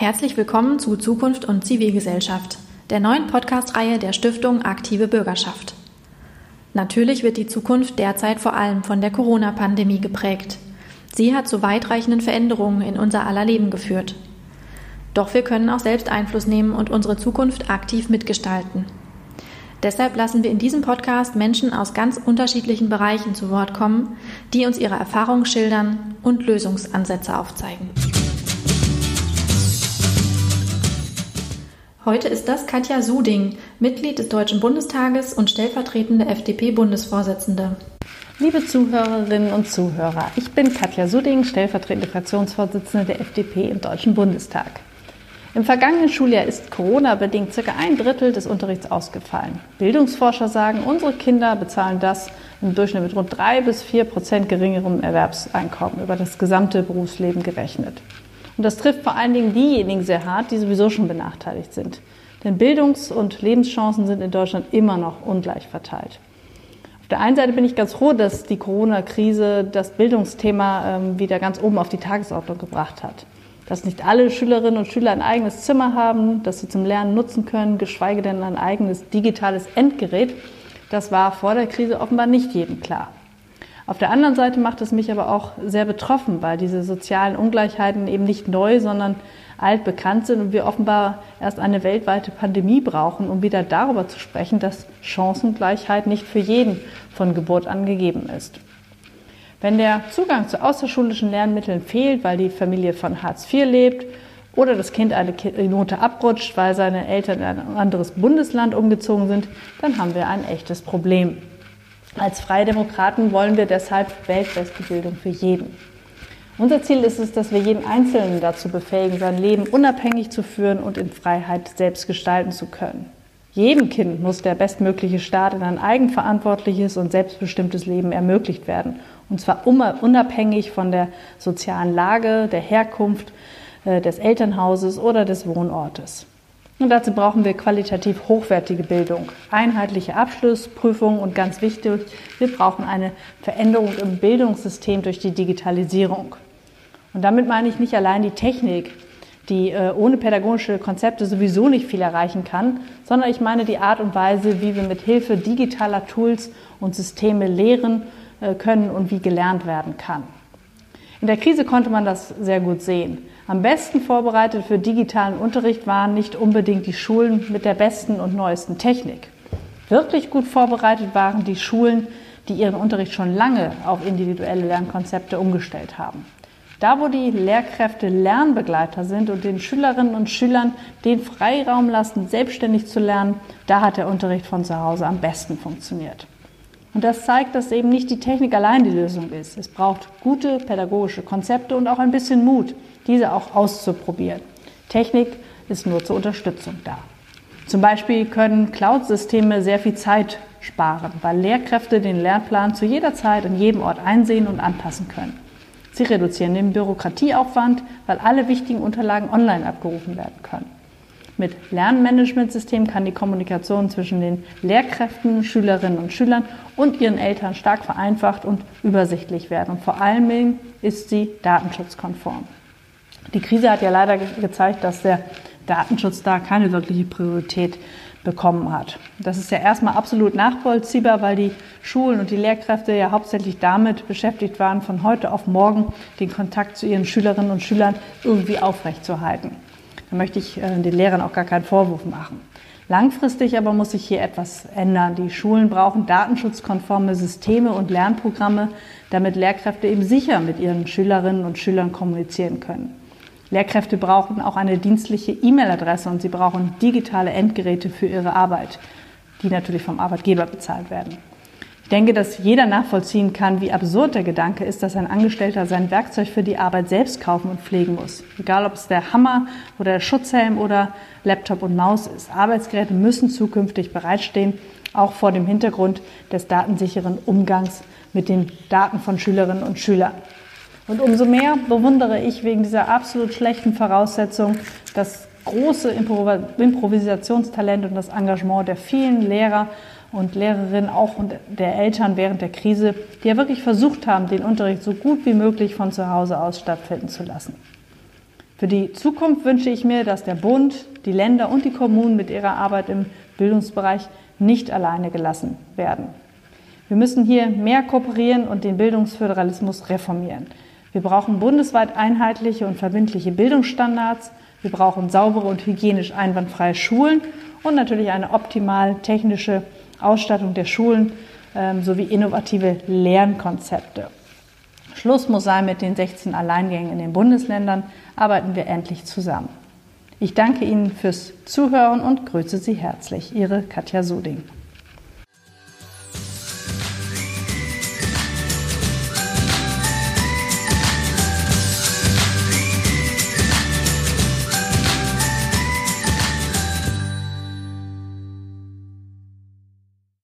Herzlich willkommen zu Zukunft und Zivilgesellschaft, der neuen Podcast-Reihe der Stiftung Aktive Bürgerschaft. Natürlich wird die Zukunft derzeit vor allem von der Corona-Pandemie geprägt. Sie hat zu weitreichenden Veränderungen in unser aller Leben geführt. Doch wir können auch selbst Einfluss nehmen und unsere Zukunft aktiv mitgestalten. Deshalb lassen wir in diesem Podcast Menschen aus ganz unterschiedlichen Bereichen zu Wort kommen, die uns ihre Erfahrungen schildern und Lösungsansätze aufzeigen. Heute ist das Katja Suding, Mitglied des Deutschen Bundestages und stellvertretende FDP-Bundesvorsitzende. Liebe Zuhörerinnen und Zuhörer, ich bin Katja Suding, stellvertretende Fraktionsvorsitzende der FDP im Deutschen Bundestag. Im vergangenen Schuljahr ist Corona-bedingt circa ein Drittel des Unterrichts ausgefallen. Bildungsforscher sagen, unsere Kinder bezahlen das im Durchschnitt mit rund drei bis vier Prozent geringerem Erwerbseinkommen über das gesamte Berufsleben gerechnet. Und das trifft vor allen Dingen diejenigen sehr hart, die sowieso schon benachteiligt sind. Denn Bildungs- und Lebenschancen sind in Deutschland immer noch ungleich verteilt. Auf der einen Seite bin ich ganz froh, dass die Corona-Krise das Bildungsthema ähm, wieder ganz oben auf die Tagesordnung gebracht hat dass nicht alle Schülerinnen und Schüler ein eigenes Zimmer haben, das sie zum Lernen nutzen können, geschweige denn ein eigenes digitales Endgerät. Das war vor der Krise offenbar nicht jedem klar. Auf der anderen Seite macht es mich aber auch sehr betroffen, weil diese sozialen Ungleichheiten eben nicht neu, sondern altbekannt sind und wir offenbar erst eine weltweite Pandemie brauchen, um wieder darüber zu sprechen, dass Chancengleichheit nicht für jeden von Geburt an gegeben ist. Wenn der Zugang zu außerschulischen Lernmitteln fehlt, weil die Familie von Hartz IV lebt oder das Kind eine Note abrutscht, weil seine Eltern in ein anderes Bundesland umgezogen sind, dann haben wir ein echtes Problem. Als Freie Demokraten wollen wir deshalb weltbeste Bildung für jeden. Unser Ziel ist es, dass wir jeden Einzelnen dazu befähigen, sein Leben unabhängig zu führen und in Freiheit selbst gestalten zu können. Jedem Kind muss der bestmögliche Start in ein eigenverantwortliches und selbstbestimmtes Leben ermöglicht werden. Und zwar unabhängig von der sozialen Lage, der Herkunft, äh, des Elternhauses oder des Wohnortes. Und dazu brauchen wir qualitativ hochwertige Bildung, einheitliche Abschlussprüfungen und ganz wichtig, wir brauchen eine Veränderung im Bildungssystem durch die Digitalisierung. Und damit meine ich nicht allein die Technik, die äh, ohne pädagogische Konzepte sowieso nicht viel erreichen kann, sondern ich meine die Art und Weise, wie wir mit Hilfe digitaler Tools und Systeme lehren äh, können und wie gelernt werden kann. In der Krise konnte man das sehr gut sehen. Am besten vorbereitet für digitalen Unterricht waren nicht unbedingt die Schulen mit der besten und neuesten Technik. Wirklich gut vorbereitet waren die Schulen, die ihren Unterricht schon lange auf individuelle Lernkonzepte umgestellt haben. Da, wo die Lehrkräfte Lernbegleiter sind und den Schülerinnen und Schülern den Freiraum lassen, selbstständig zu lernen, da hat der Unterricht von zu Hause am besten funktioniert. Und das zeigt, dass eben nicht die Technik allein die Lösung ist. Es braucht gute pädagogische Konzepte und auch ein bisschen Mut, diese auch auszuprobieren. Technik ist nur zur Unterstützung da. Zum Beispiel können Cloud-Systeme sehr viel Zeit sparen, weil Lehrkräfte den Lernplan zu jeder Zeit an jedem Ort einsehen und anpassen können. Sie reduzieren den Bürokratieaufwand, weil alle wichtigen Unterlagen online abgerufen werden können. Mit Lernmanagementsystemen kann die Kommunikation zwischen den Lehrkräften, Schülerinnen und Schülern und ihren Eltern stark vereinfacht und übersichtlich werden. Und vor Dingen ist sie datenschutzkonform. Die Krise hat ja leider gezeigt, dass der Datenschutz da keine wirkliche Priorität bekommen hat. Das ist ja erstmal absolut nachvollziehbar, weil die Schulen und die Lehrkräfte ja hauptsächlich damit beschäftigt waren, von heute auf morgen den Kontakt zu ihren Schülerinnen und Schülern irgendwie aufrechtzuerhalten. Da möchte ich äh, den Lehrern auch gar keinen Vorwurf machen. Langfristig aber muss sich hier etwas ändern. Die Schulen brauchen datenschutzkonforme Systeme und Lernprogramme, damit Lehrkräfte eben sicher mit ihren Schülerinnen und Schülern kommunizieren können. Lehrkräfte brauchen auch eine dienstliche E-Mail-Adresse und sie brauchen digitale Endgeräte für ihre Arbeit, die natürlich vom Arbeitgeber bezahlt werden. Ich denke, dass jeder nachvollziehen kann, wie absurd der Gedanke ist, dass ein Angestellter sein Werkzeug für die Arbeit selbst kaufen und pflegen muss. Egal, ob es der Hammer oder der Schutzhelm oder Laptop und Maus ist. Arbeitsgeräte müssen zukünftig bereitstehen, auch vor dem Hintergrund des datensicheren Umgangs mit den Daten von Schülerinnen und Schülern. Und umso mehr bewundere ich wegen dieser absolut schlechten Voraussetzung das große Improvisationstalent und das Engagement der vielen Lehrer und Lehrerinnen auch und der Eltern während der Krise, die ja wirklich versucht haben, den Unterricht so gut wie möglich von zu Hause aus stattfinden zu lassen. Für die Zukunft wünsche ich mir, dass der Bund, die Länder und die Kommunen mit ihrer Arbeit im Bildungsbereich nicht alleine gelassen werden. Wir müssen hier mehr kooperieren und den Bildungsföderalismus reformieren. Wir brauchen bundesweit einheitliche und verbindliche Bildungsstandards. Wir brauchen saubere und hygienisch einwandfreie Schulen und natürlich eine optimal technische Ausstattung der Schulen ähm, sowie innovative Lernkonzepte. Schluss muss sein mit den 16 Alleingängen in den Bundesländern. Arbeiten wir endlich zusammen. Ich danke Ihnen fürs Zuhören und grüße Sie herzlich. Ihre Katja Suding.